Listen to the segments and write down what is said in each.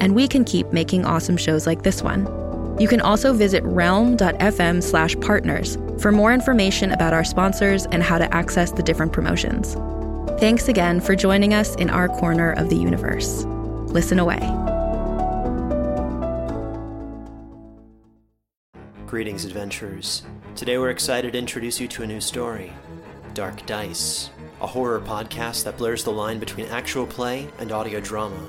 and we can keep making awesome shows like this one. You can also visit realm.fm slash partners for more information about our sponsors and how to access the different promotions. Thanks again for joining us in our corner of the universe. Listen away. Greetings, adventurers. Today we're excited to introduce you to a new story Dark Dice, a horror podcast that blurs the line between actual play and audio drama,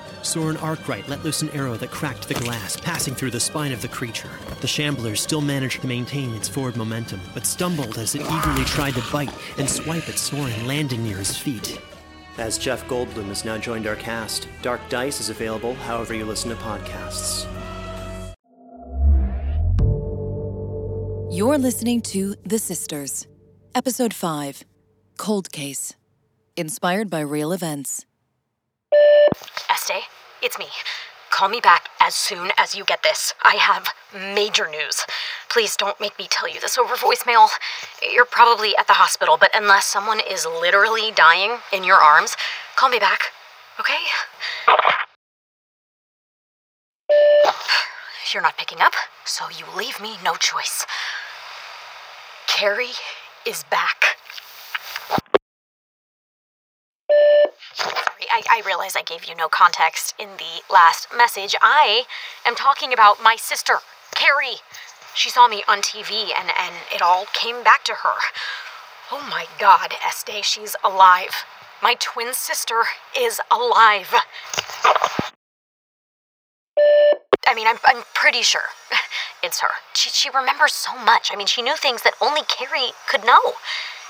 Soren Arkwright let loose an arrow that cracked the glass, passing through the spine of the creature. The shambler still managed to maintain its forward momentum, but stumbled as it eagerly tried to bite and swipe at Soren, landing near his feet. As Jeff Goldblum has now joined our cast, Dark Dice is available however you listen to podcasts. You're listening to The Sisters, Episode 5 Cold Case. Inspired by real events. It's me. Call me back as soon as you get this. I have major news. Please don't make me tell you this over voicemail. You're probably at the hospital, but unless someone is literally dying in your arms, call me back, okay? You're not picking up, so you leave me no choice. Kari is back. Sorry, Realize I gave you no context in the last message. I am talking about my sister, Kari. She saw me on TV and, and it all came back to her. Oh my god, Este, she's alive. My twin sister is alive. I mean, I'm, I'm pretty sure it's her. She, she remembers so much. I mean, she knew things that only Kari could know.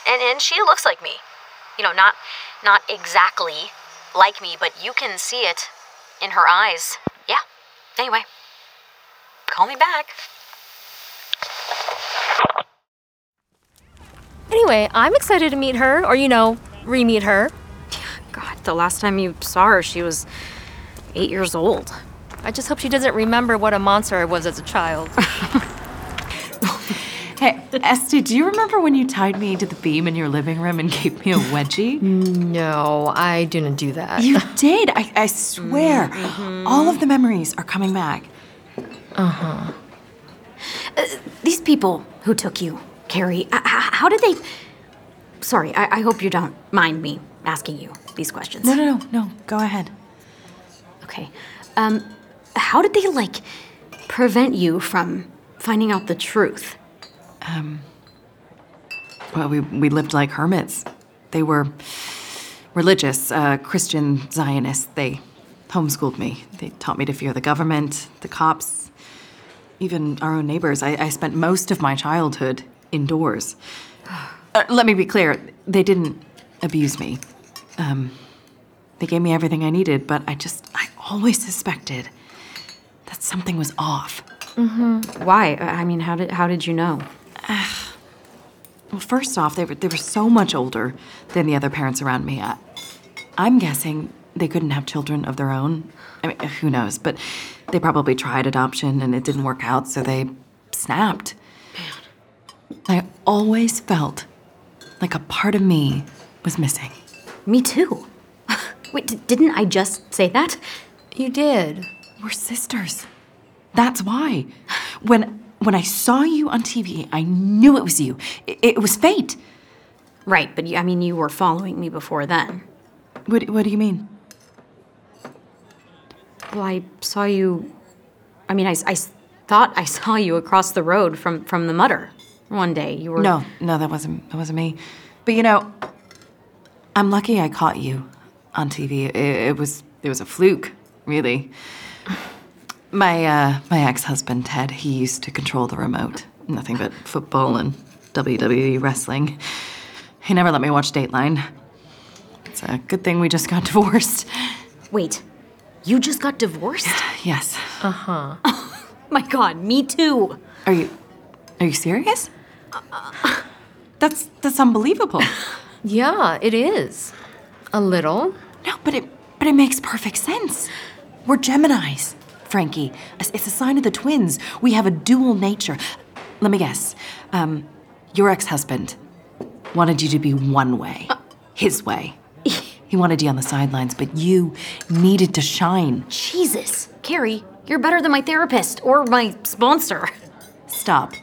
And, and she looks like me. You know, not, not exactly like me, but you can see it in her eyes. Yeah. Anyway, call me back. Anyway, I'm excited to meet her, or, you know, re meet her. God, the last time you saw her, she was eight years old. I just hope she doesn't remember what a monster I was as a child. Hey, Este, do you remember when you tied me to the beam in your living room and gave me a wedgie? no, I didn't do that. You did. I, I swear. All of the memories are coming back. Uh, huh. these people who took you, Kari, uh, how did they. Sorry, I, I hope you don't mind me asking you these questions. No, no, no, no. Go ahead. Okay. Um, how did they, like, prevent you from finding out the truth? Well, we, we lived like hermits. They were religious, uh, Christian Zionists. They homeschooled me. They taught me to fear the government, the cops, even our own neighbors. I, I spent most of my childhood indoors. Uh, let me be clear they didn't abuse me. Um, they gave me everything I needed, but I just, I always suspected that something was off. Why? I mean, how did how did you know? Well, first off, they were, they were so much older than the other parents around me. I, I'm guessing they couldn't have children of their own. I mean, who knows? But they probably tried adoption and it didn't work out, so they snapped. Man. I always felt like a part of me was missing. Me too. Wait, d- didn't I just say that? You did. We're sisters. That's why. When when I saw you on TV, I knew it was you. It, it was fate. Right, but you, I mean, you were following me before then. What, what do you mean? Well, I saw you I mean, I thought I saw you across the road from, from the Mutter one day. You were. No, no, that wasn't that wasn't me. But you know, I'm lucky I caught you on TV. It, it was it was a fluke, really. My uh, my ex-husband Ted, he used to control the remote. Nothing but football and WWE wrestling. He never let me watch Dateline. It's a good thing we just got divorced. Wait, you just got divorced? Yes. Uh huh. Oh, my god, me too. Are you are you serious? That's that's unbelievable. Yeah, it is. A little. No, but it but it makes perfect sense. We're Geminis, Frankie. It's a sign of the twins. We have a dual nature. Let me guess. Um, your ex-husband wanted you to be one way, his way. He wanted you on the sidelines, but you needed to shine. Jesus. Kari, you're better than my therapist or my sponsor. Stop.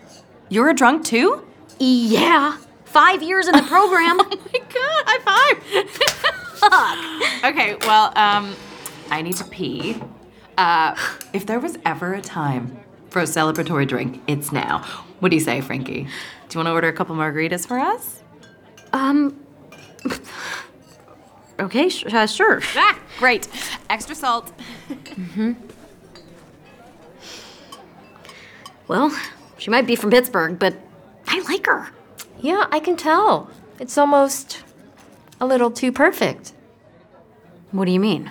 You're a drunk too? Yeah. Five years in the program. Oh my god, high five! okay, well, um, I need to pee. Uh, if there was ever a time for a celebratory drink, it's now. What do you say, Frankie? Do you want to order a couple margaritas for us? um. Okay, sh- uh, sure. Ah, great. Extra salt. Well, she might be from Pittsburgh, but I like her. Yeah, I can tell. It's almost a little too perfect. What do you mean?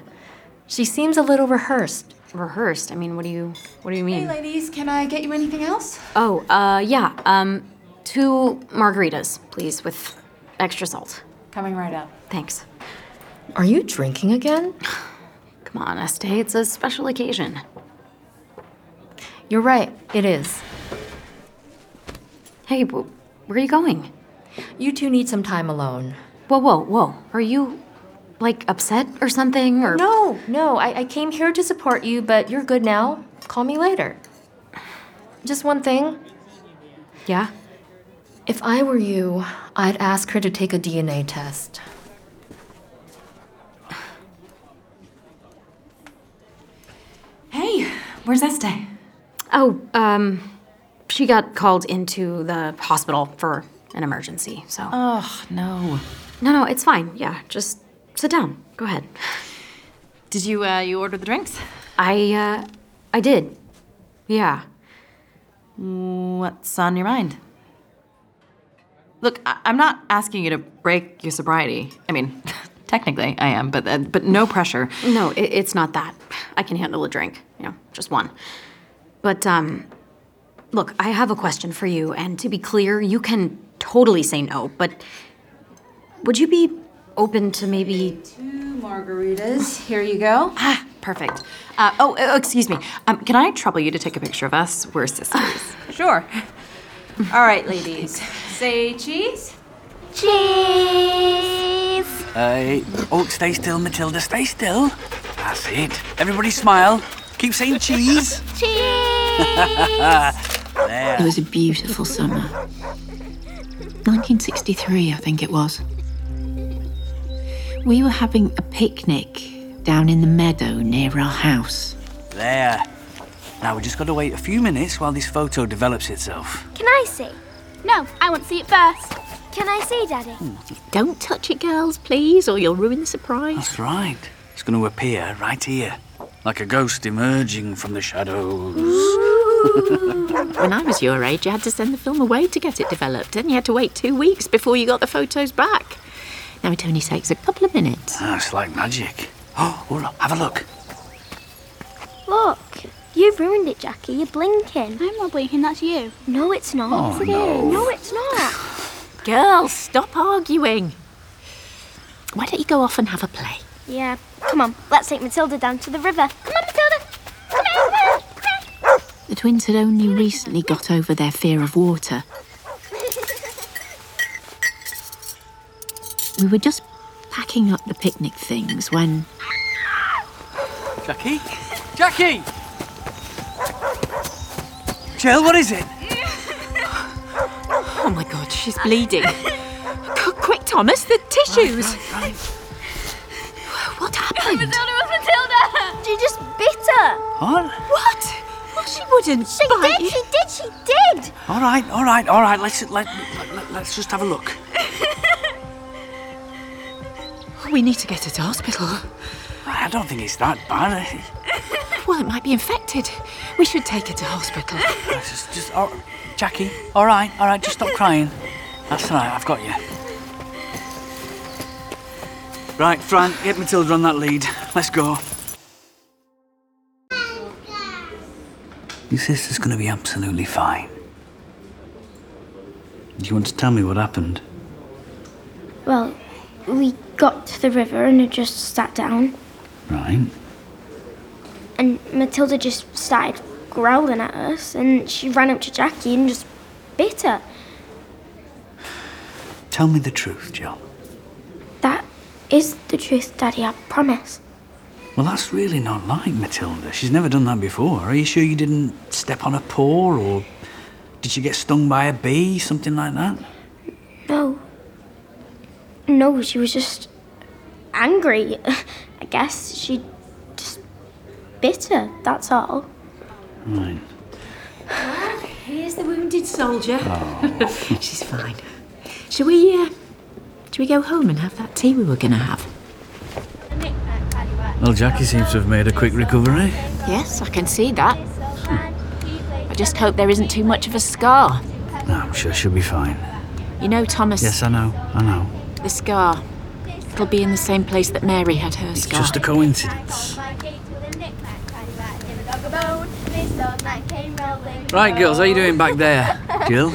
She seems a little rehearsed. Rehearsed? I mean, what do you what do you mean? Hey, ladies, can I get you anything else? Oh, uh, yeah. Um, two margaritas, please, with extra salt. Coming right up. Thanks. Are you drinking again? Come on, Estee. It's a special occasion. You're right, it is. Hey, wh- where are you going? You two need some time alone. Whoa, whoa, whoa. Are you, like, upset or something? Or No, no, I, I came here to support you, but you're good now. Call me later. Just one thing. Yeah. If I were you, I'd ask her to take a DNA test. Hey, where's Estee? Oh, um, she got called into the hospital for an emergency. So Oh, no. no, no, it's fine. Yeah, just sit down. Go ahead. Did you, uh, you order the drinks? I, uh, I did. Yeah. What's on your mind? Look, I- I'm not asking you to break your sobriety. I mean, technically I am, but uh, but no pressure. No, it, it's not that. I can handle a drink. You know, just one. But um, look, I have a question for you, and to be clear, you can totally say no. But would you be open to maybe? two Margaritas. Here you go. Ah, perfect. Uh, oh, uh, excuse me. Um, can I trouble you to take a picture of us? We're sisters. Sure. All right, ladies. Say cheese. Cheese! Hey, oh, stay still, Matilda, stay still. That's it. Everybody smile. Keep saying cheese. Cheese! There. It was a beautiful summer. 1963, I think it was. We were having a picnic down in the meadow near our house. There. Now we just got to wait a few minutes while this photo develops itself. Can I see? No, I want to see it first. Can I see, Daddy? Hmm. Don't touch it, girls, please, or you'll ruin the surprise. That's right. It's going to appear right here, like a ghost emerging from the shadows. When I was your age, you had to send the film away to get it developed, and you had to wait two weeks before you got the photos back. Now it only takes a couple of minutes. Ah, it's like magic. Oh, look, have a look. Look, you've ruined it, Jackie. You're blinking. I'm not blinking, that's you. No, it's not. Oh, yes, it no. No, it's not. Girls, stop arguing. Why don't you go off and have a play? yeah, come on. Let's take Matilda down to the river. Come on, Matilda. Come on, come on, come on. The twins had only recently got over their fear of water. We were just packing up the picnic things when Jackie? Jackie! Jill, what is it? Oh my god, she's bleeding. Qu- Quick, Thomas, the tissues. What happened? Matilda was Matilda. She just bit her. What? What? She wouldn't She bite did, you. she did, she did! All right, all right, all right. Let's let, let, let, let's just have a look. We need to get her to hospital. I don't think it's that bad. Well, it might be infected. We should take her to hospital. Just, just, oh, Jackie. All right, all right. Just stop crying. That's all right. I've got you. Right, Fran, get Matilda on that lead. Let's go. Your sister's going to be absolutely fine. Do you want to tell me what happened? Well, we got to the river and had just sat down, Right. and Matilda just started growling at us, and she ran up to Jackie and just bit her. Tell me the truth, Jill. That is the truth, Daddy, I promise. Well, that's really not like Matilda. She's never done that before. Are you sure you didn't step on a paw or did she get stung by a bee, something like that? No. No, she was just angry. I guess she just bit her, that's all. Right. Here's the wounded soldier. She's fine. Shall we, uh, shall we go home and have that tea we were going to have? Well, Jackie seems to have made a quick recovery. Yes, I can see that. I just hope there isn't too much of a scar. No, I'm sure she'll be fine. You know, Thomas, Yes, I know, I know. The scar. It'll be in the same place that Mary had her It's scar. just a coincidence. Right, girls, how you doing back there? Jill,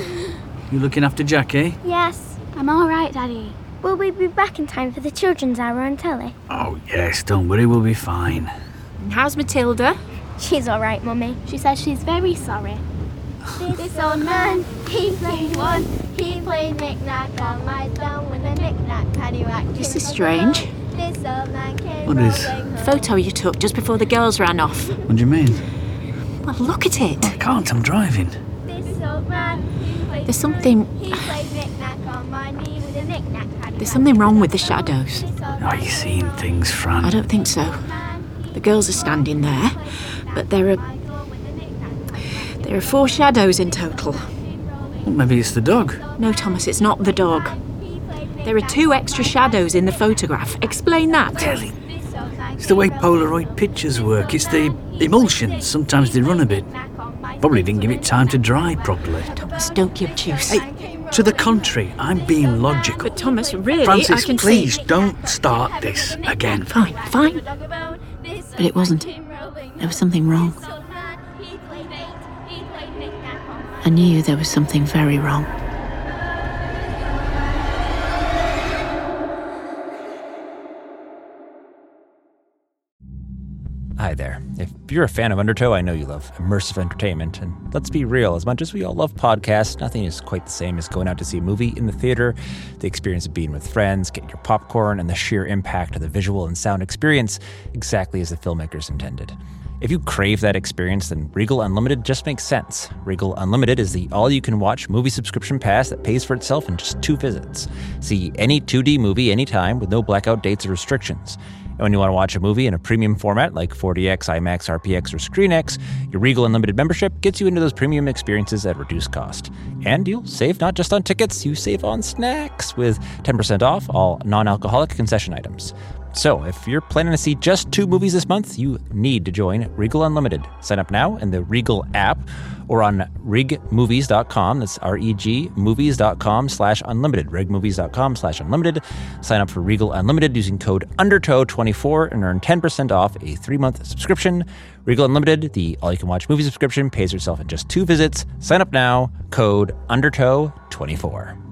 you looking after Jackie? Yes, I'm all right, Daddy. Will we be back in time for the children's hour on telly? Oh, yes, don't worry, we'll be fine. And how's Matilda? She's all right, Mummy. She says she's very sorry. This old man, he played one. He played knick-knack on my thumb with a knick-knack paddywhack. This is strange. This old man came What is? Photo you took just before the girls ran off. What do you mean? Well, look at it. I can't, I'm driving. This old man, he played There's something. He played knick-knack on my knee with a knick-knack paddywhack. There's something wrong with the shadows. Are you seeing things, Fran? I don't think so. The girls are standing there, but there are. There are four shadows in total. Well, maybe it's the dog. No, Thomas, it's not the dog. There are two extra shadows in the photograph. Explain that. It's the way Polaroid pictures work. It's the emulsions. Sometimes they run a bit. Probably didn't give it time to dry properly. Thomas, don't give juice. Hey, to the contrary, I'm being logical. But Thomas, really, Frances, I can please see. don't start this again. Fine, fine. But it wasn't. There was something wrong. I knew there was something very wrong. Hi there. If you're a fan of Undertow, I know you love immersive entertainment. And let's be real, as much as we all love podcasts, nothing is quite the same as going out to see a movie in the theater, the experience of being with friends, getting your popcorn, and the sheer impact of the visual and sound experience, exactly as the filmmakers intended. If you crave that experience, then Regal Unlimited just makes sense. Regal Unlimited is the all you can watch movie subscription pass that pays for itself in just two visits. See any 2D movie anytime with no blackout dates or restrictions. And when you want to watch a movie in a premium format like 4DX, IMAX, RPX, or ScreenX, your Regal Unlimited membership gets you into those premium experiences at reduced cost. And you'll save not just on tickets, you save on snacks with 10% off all non alcoholic concession items. So, if you're planning to see just two movies this month, you need to join Regal Unlimited. Sign up now in the Regal app or on regmovies.com. That's R-E-G movies.com slash unlimited. Regmovies.com slash unlimited. Sign up for Regal Unlimited using code UNDERTOW24 and earn 10% off a three-month subscription. Regal Unlimited, the all-you-can-watch movie subscription, pays yourself in just two visits. Sign up now. Code UNDERTOW24.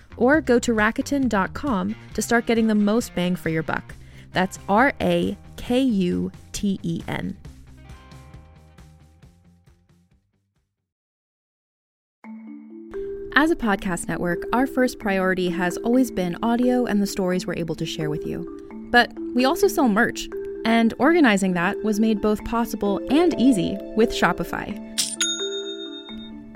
Or go to Rakuten.com to start getting the most bang for your buck. That's R A K U T E N. As a podcast network, our first priority has always been audio and the stories we're able to share with you. But we also sell merch, and organizing that was made both possible and easy with Shopify.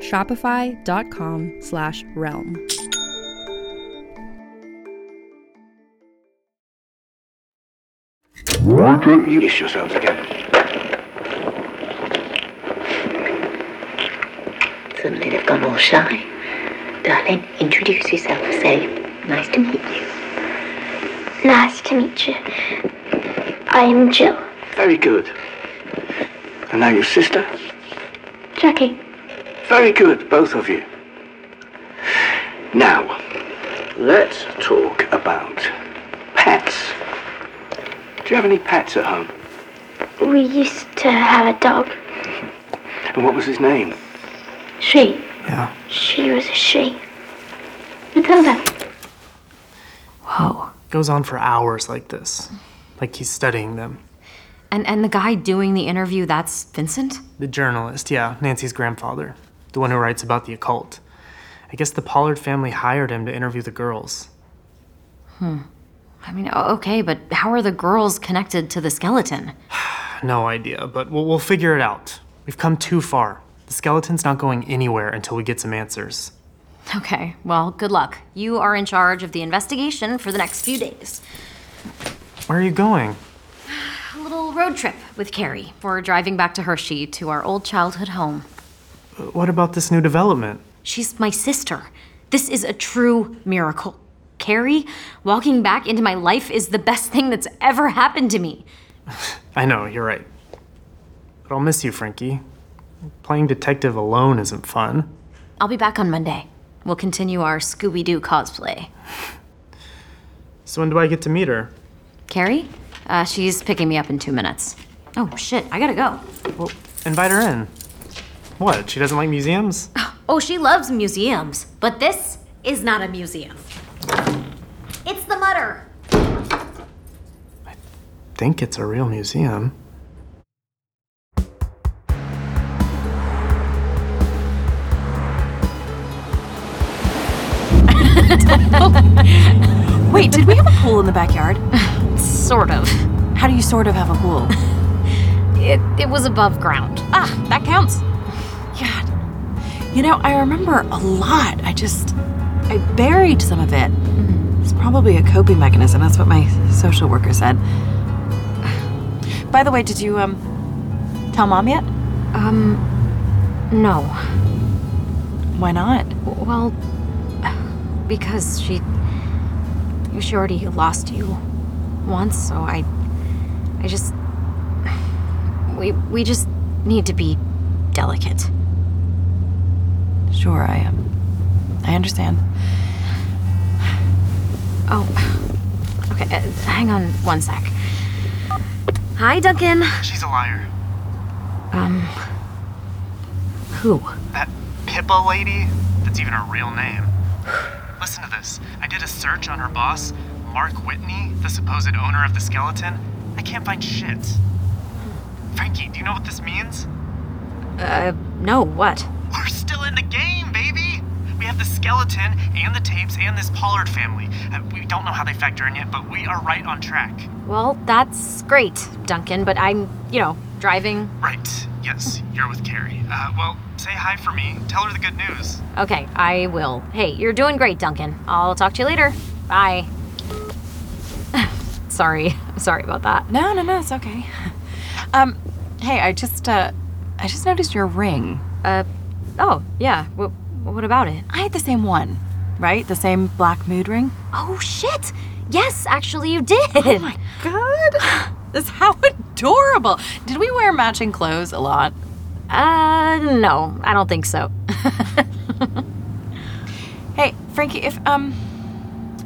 Shopify.com slash realm. Release yourselves again. Suddenly they've gone all shy. Darling, introduce yourself. Say, nice to meet you. Nice to meet you. I am Jill. Very good. And now your sister? Jackie. Very good, both of you. Now, let's talk about pets. Do you have any pets at home? We used to have a dog. And what was his name? She. Yeah. She was a she. Matilda. Whoa. Goes on for hours like this. Like he's studying them. And and the guy doing the interview, that's Vincent? The journalist, yeah, Nancy's grandfather. The one who writes about the occult. I guess the Pollard family hired him to interview the girls. Hmm. I mean, okay, but how are the girls connected to the skeleton? No idea, but we'll, we'll figure it out. We've come too far. The skeleton's not going anywhere until we get some answers. Okay, well, good luck. You are in charge of the investigation for the next few days. Where are you going? A little road trip with Kari. We're driving back to Hershey to our old childhood home. What about this new development? She's my sister. This is a true miracle. Kari, walking back into my life is the best thing that's ever happened to me. I know, you're right. But I'll miss you, Frankie. Playing detective alone isn't fun. I'll be back on Monday. We'll continue our Scooby Doo cosplay. So when do I get to meet her? Kari? Uh, she's picking me up in two minutes. Oh, shit, I gotta go. Well, invite her in. What? She doesn't like museums? Oh, she loves museums, but this is not a museum. It's the Mutter. I think it's a real museum. Wait, did we have a pool in the backyard? sort of. How do you sort of have a pool? It, it was above ground. Ah, that counts. You know, I remember a lot. I just. I buried some of it. It's probably a coping mechanism. That's what my social worker said. By the way, did you, um. tell mom yet? Um. No. Why not? Well, because she. She already lost you once, so I. I just. We, we just need to be delicate. Sure, I am. I understand. Oh, okay. Uh, hang on one sec. Hi, Duncan. She's a liar. Um, who? That Pippa lady? That's even her real name. Listen to this. I did a search on her boss, Mark Whitney, the supposed owner of the skeleton. I can't find shit. Frankie, do you know what this means? Uh, no, what? We're still in the game, baby! We have the skeleton and the tapes and this Pollard family. Uh, we don't know how they factor in yet, but we are right on track. Well, that's great, Duncan, but I'm, you know, driving. Right. Yes, you're with Kari. Uh, well, say hi for me. Tell her the good news. Okay, I will. Hey, you're doing great, Duncan. I'll talk to you later. Bye. sorry. Sorry about that. No, no, no, it's okay. Um, hey, I just, uh, I just noticed your ring. Uh, oh, yeah. W- what about it? I had the same one, right? The same black mood ring? Oh, shit! Yes, actually, you did! Oh my god! This how adorable! Did we wear matching clothes a lot? Uh, no, I don't think so. Hey, Frankie, if, um,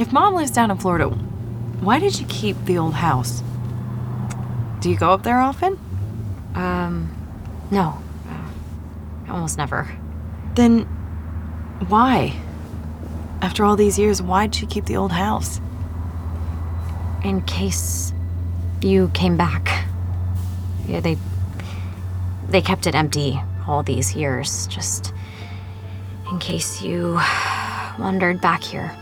if mom lives down in Florida, why did you keep the old house? Do you go up there often? Um, no. Uh, almost never. Then why? After all these years, why'd she keep the old house? In case you came back. Yeah, they. They kept it empty all these years, just in case you wandered back here.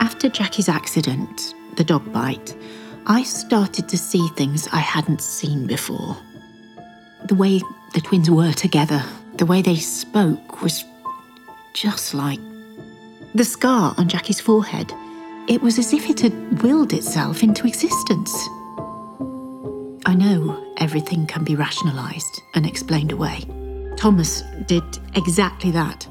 After Jackie's accident, the dog bite, I started to see things I hadn't seen before. The way the twins were together, the way they spoke was just like the scar on Jackie's forehead. It was as if it had willed itself into existence. I know everything can be rationalized and explained away. Thomas did exactly that.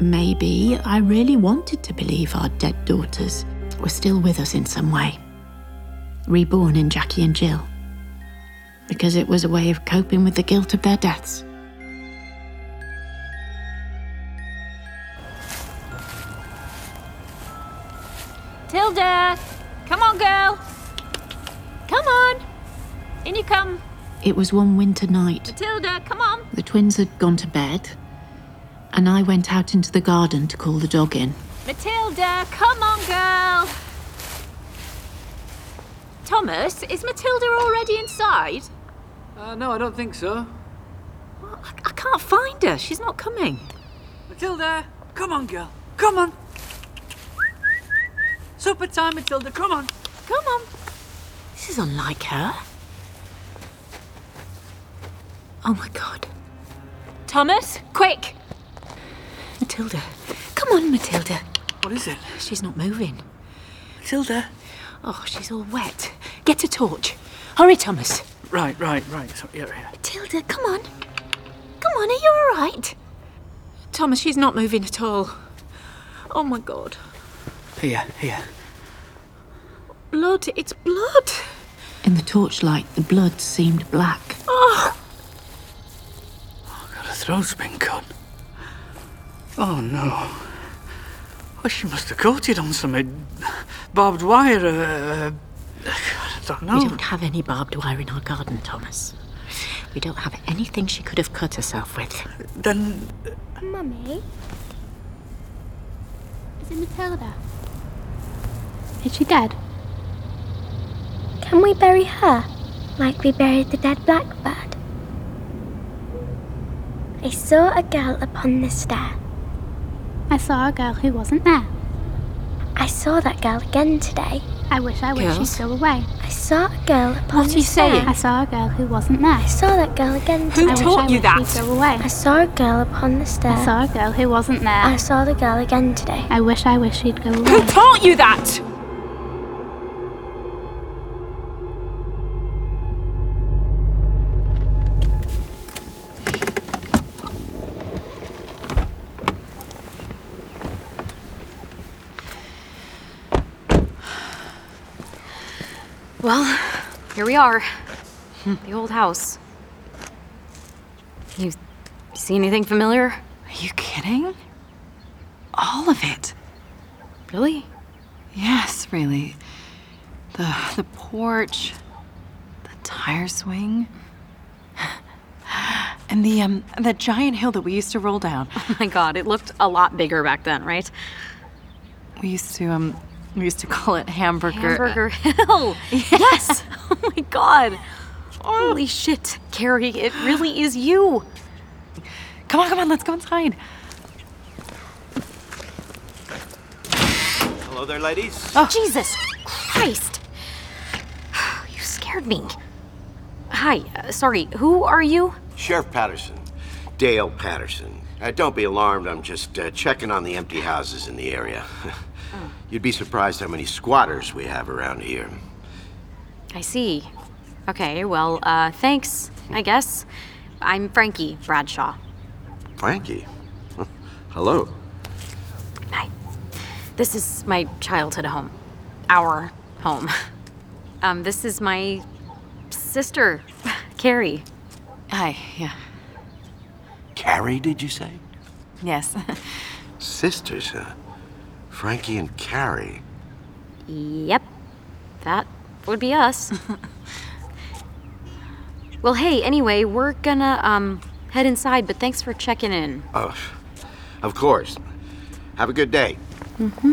Maybe I really wanted to believe our dead daughters were still with us in some way, reborn in Jackie and Jill, because it was a way of coping with the guilt of their deaths. Tilda! Come on, girl! Come on! In you come. It was one winter night. Matilda, come on! The twins had gone to bed, and I went out into the garden to call the dog in. Matilda, come on, girl! Thomas, is Matilda already inside? Uh, no, I don't think so. I can't find her. She's not coming. Matilda, come on, girl. Come on. Supper time, Matilda. Come on. Come on. This is unlike her. Oh my god. Thomas, quick! Matilda. Come on, Matilda. What is it? She's not moving. Matilda. Oh, she's all wet. Get a torch. Hurry, Thomas. Right, right, right. So, yeah, yeah. Matilda, come on. Come on, are you all right? Thomas, she's not moving at all. Oh my god. Here, here. Blood, it's blood. In the torchlight, the blood seemed black. Oh! Oh God, her throat's been cut. Oh no. Well, she must have coated on some uh, barbed wire. Uh, I don't know. We don't have any barbed wire in our garden, Thomas. We don't have anything she could have cut herself with. Then. Mummy? Is it Matilda? Is she dead? Can we bury her like we buried the dead blackbird? I saw a girl upon the stair. I saw a girl who wasn't there. I saw that girl again today. I wish I wish Girls? she'd go away. I saw a girl upon What are the you stair. saying? I saw a girl who wasn't there. I saw that girl again Who today. I taught wish I you wish that? she'd go away. I saw a girl upon the stairs. I saw a girl who wasn't there. I saw the girl again today. I wish I wish she'd go away. Who taught you that? Well, here we are. The old house. You see anything familiar? Are you kidding? All of it. Really? Yes, really. The the porch, the tire swing, and the um the giant hill that we used to roll down. Oh my god, it looked a lot bigger back then, right? We used to um we used to call it hamburger. Hamburger Hill. Yes. oh my god. Holy shit, Kari, it really is you. Come on, come on, let's go inside. Hello there, ladies. Oh, Jesus Christ. You scared me. Hi, uh, sorry, who are you? Sheriff Patterson. Dale Patterson. Uh, don't be alarmed, I'm just uh, checking on the empty houses in the area. You'd be surprised how many squatters we have around here. I see. Okay, well, uh, thanks, I guess. I'm Frankie Bradshaw. Frankie. Hello. This is my childhood home. Our home. Um, this is my sister, Kari. Hi, yeah. Kari, did you say? Yes. Sisters, huh? Frankie and Kari. Yep. That would be us. well, hey, anyway, we're gonna, um, head inside, but thanks for checking in. Oh, of course. Have a good day. Mm-hmm.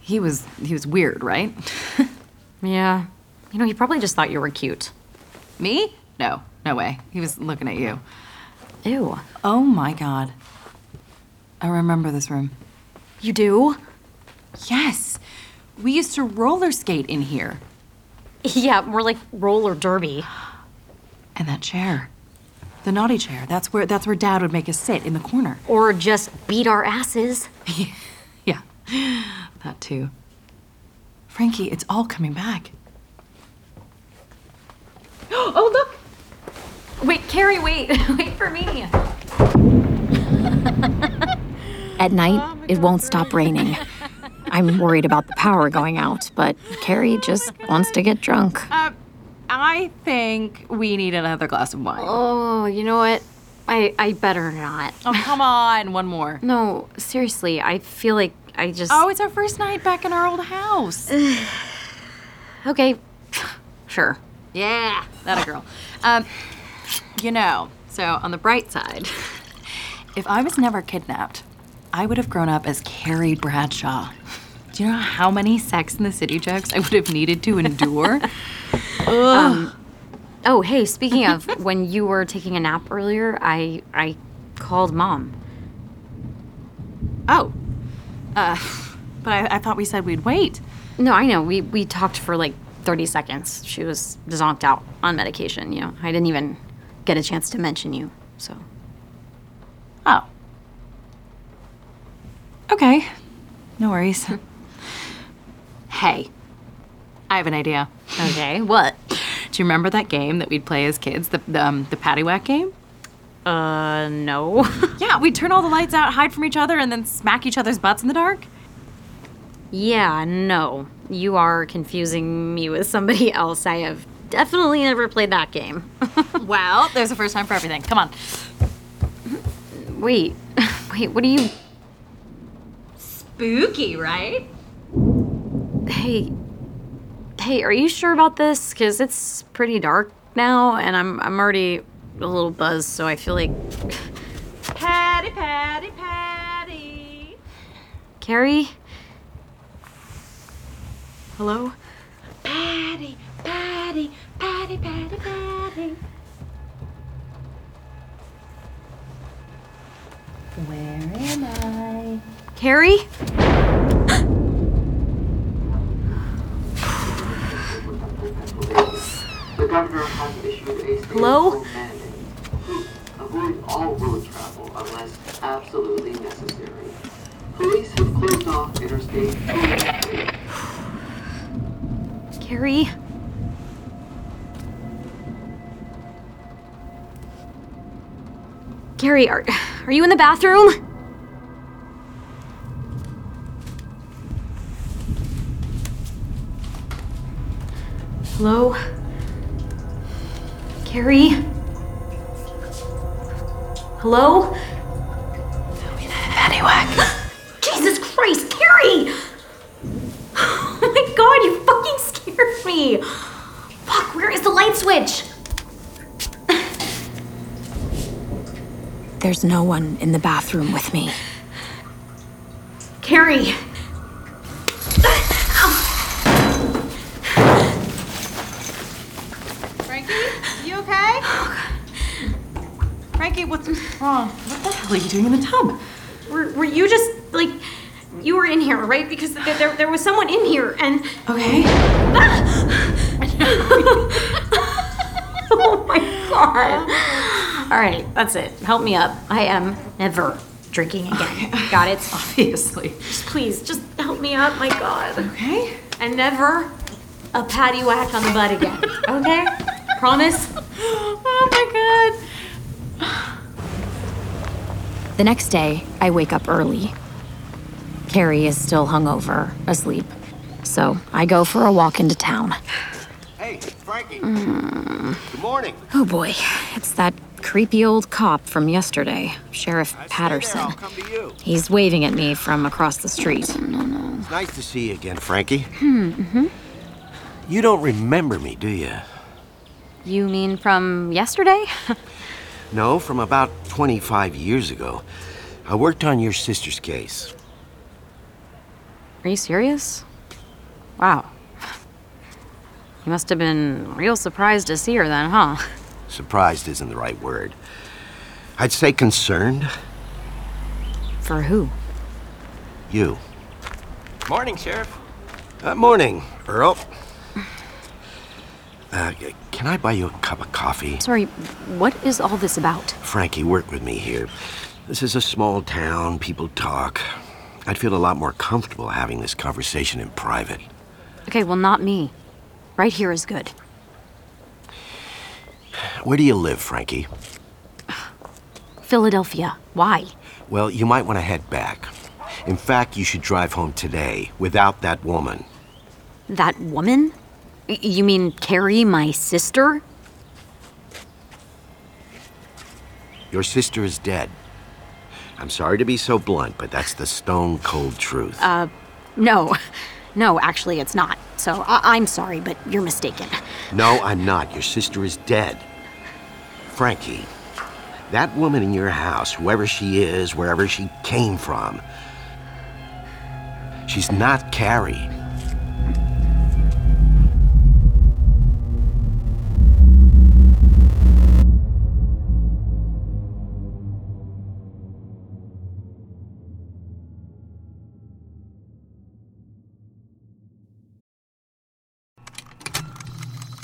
He was he was weird, right? Yeah. You know, he probably just thought you were cute. Me? No, no way. He was looking at you. Ew. Oh my god. I remember this room. You do? Yes. We used to roller skate in here. Yeah, more like roller derby. And that chair. The naughty chair. That's where that's where dad would make us sit in the corner. Or just beat our asses. yeah. That too. Frankie, it's all coming back. oh, look! Wait, Kari, wait. wait for me. At night, it won't stop raining. I'm worried about the power going out, but Kari just wants to get drunk. Uh, I think we need another glass of wine. Oh, you know what? I I better not. Oh, come on, one more. No, seriously, I feel like I just Oh, it's our first night back in our old house. Okay. Sure. yeah, that a girl. Um, you know, so on the bright side, if I was never kidnapped, I would have grown up as Kari Bradshaw. Do you know how many Sex in the City jokes I would have needed to endure? Um, oh, hey, speaking of, when you were taking a nap earlier, I I called mom. Oh. Uh, but I, I thought we said we'd wait. No, I know. We we talked for like 30 seconds. She was zonked out on medication, you know. I didn't even get a chance to mention you. So, Oh. Okay. No worries. hey, I have an idea. Okay, what? Do you remember that game that we'd play as kids, the the, um, the paddywhack game? Uh, no. yeah, we'd turn all the lights out, hide from each other, and then smack each other's butts in the dark. yeah, no. You are confusing me with somebody else. I have definitely never played that game. well, there's a first time for everything. Come on. Wait. Wait, what are you Spooky, right? Hey. Hey, are you sure about this? Cuz it's pretty dark now and I'm I'm already a little buzzed, so I feel like Patty, Patty, Patty. Kari? Hello? Patty, Patty, Patty, Patty, Patty. Where am I? Kari? The governor has issued a state Hello? Avoid all road travel unless absolutely necessary. Police have closed off Interstate 203. Kari? Kari, are, are you in the bathroom? Hello? Kari? Hello? Paddywhack. Jesus Christ, Kari! Oh my god, you fucking scared me! Fuck, where is the light switch? There's no one in the bathroom with me. Kari! Frankie, you okay? Frankie, what's wrong? What the hell are you doing in the tub? Were, were you just, like, you were in here, right? Because there, there, there was someone in here and. Okay. oh my god. All right, that's it. Help me up. I am never drinking again. Got it? Obviously. Just please, just help me up, my god. Okay. And never a patty whack on the butt again. Okay? Promise? Oh my god. The next day, I wake up early. Kari is still hungover, asleep. So I go for a walk into town. Hey, Frankie. Mm. Good morning. Oh boy, it's that creepy old cop from yesterday, Sheriff Patterson. He's waving at me from across the street. It's nice to see you again, Frankie. Hmm. You don't remember me, do you? You mean from yesterday? No, from about 25 years ago. I worked on your sister's case. Are you serious? Wow. You must have been real surprised to see her then, huh? Surprised isn't the right word. I'd say concerned. For who? You. Morning, Sheriff. Uh, morning, Earl. Uh, can I buy you a cup of coffee? Sorry, what is all this about? Frankie, work with me here. This is a small town, people talk. I'd feel a lot more comfortable having this conversation in private. Okay, well, not me. Right here is good. Where do you live, Frankie? Philadelphia. Why? Well, you might want to head back. In fact, you should drive home today without that woman. That woman? You mean Kari, my sister? Your sister is dead. I'm sorry to be so blunt, but that's the stone cold truth. Uh, no. No, actually, it's not. So I- I'm sorry, but you're mistaken. No, I'm not. Your sister is dead. Frankie, that woman in your house, whoever she is, wherever she came from, she's not Kari.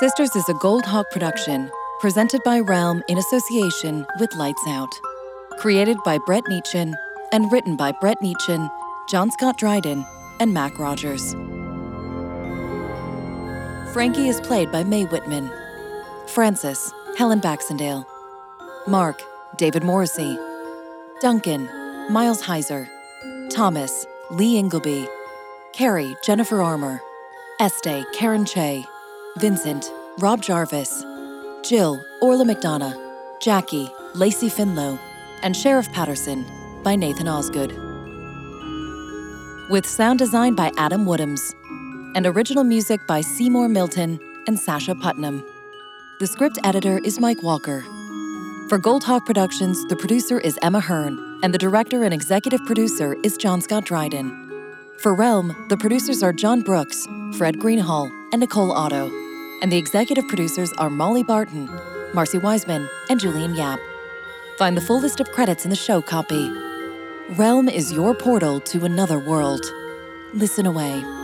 Sisters is a Goldhawk production, presented by Realm in association with Lights Out. Created by Brett Neichin and written by Brett Neichin, John Scott Dryden, and Mac Rogers. Frankie is played by Mae Whitman. Frances, Helen Baxendale. Mark, David Morrissey. Duncan, Miles Heizer. Thomas, Lee Ingleby. Kari, Jennifer Armour. Este, Carin Chea. Vincent, Rob Jarvis. Jill, Orla McDonagh. Jackie, Lacey Findlow. And Sheriff Patterson by Nathan Osgood. With sound design by Adam Woodhams and original music by Seymour Milton and Sacha Puttnam. The script editor is Mike Walker. For Goldhawk Productions, the producer is Emma Hearn, and the director and executive producer is John Scott Dryden. For Realm, the producers are John Brooks, Fred Greenhalgh, and Nicole Otto. And the executive producers are Molly Barton, Marci Wiseman, and Julian Yap. Find the full list of credits in the show copy. Realm is your portal to another world. Listen away.